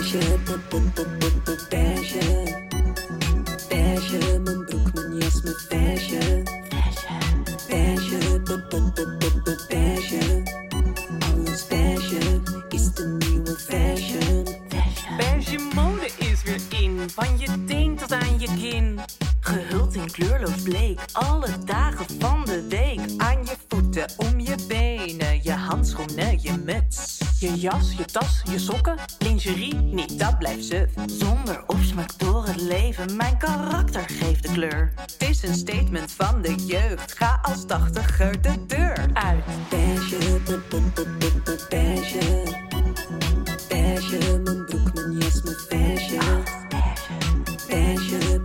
Beige, be- be- be- be- be- beige. Beige, mijn broek, mijn jas, mijn beige. Beige, be- be- be- be- be- beige. Alles beige is de nieuwe fashion. Beige mode is weer in, van je teen tot aan je kin. Gehuld in kleurloos bleek, alle dagen van de week. Aan je voeten, om je benen, je handschoenen, je muts. Je jas, je tas, je sokken, lingerie, niet, dat blijft suf. Zonder opsmaak door het leven, mijn karakter geeft de kleur. Het is een statement van de jeugd, ga als tachtiger de deur uit. Beige, be- be- be- be- be- beige. Beige, mijn broek, mijn jas, mijn beige. Beige,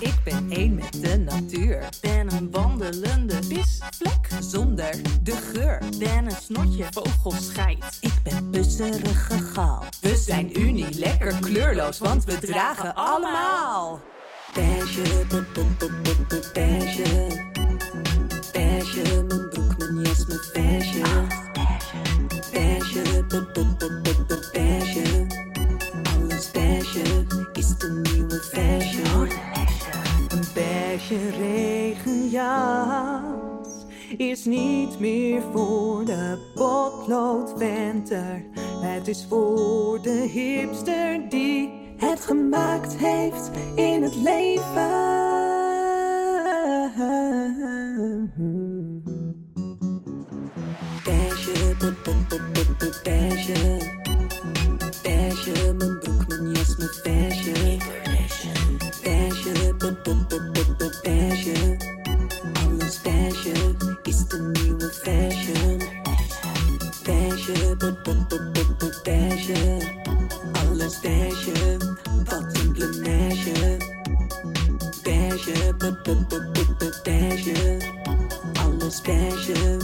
Ik ben één met de natuur. Ben een wandelende visvlek zonder de geur. Ben een snotje vogelscheit. Ik ben busserige gal. We zijn unie, lekker kleurloos, want we dragen allemaal. Beige, be- be- be- be- be- beige. Beige, beige regenjas is niet meer voor de potloodventer. Het is voor de hipster die het gemaakt heeft in het leven. Beige. Alles beige is de nieuwe fashion. Be- beige. Alles beige, wat een blamage. Be- beige. Alles beige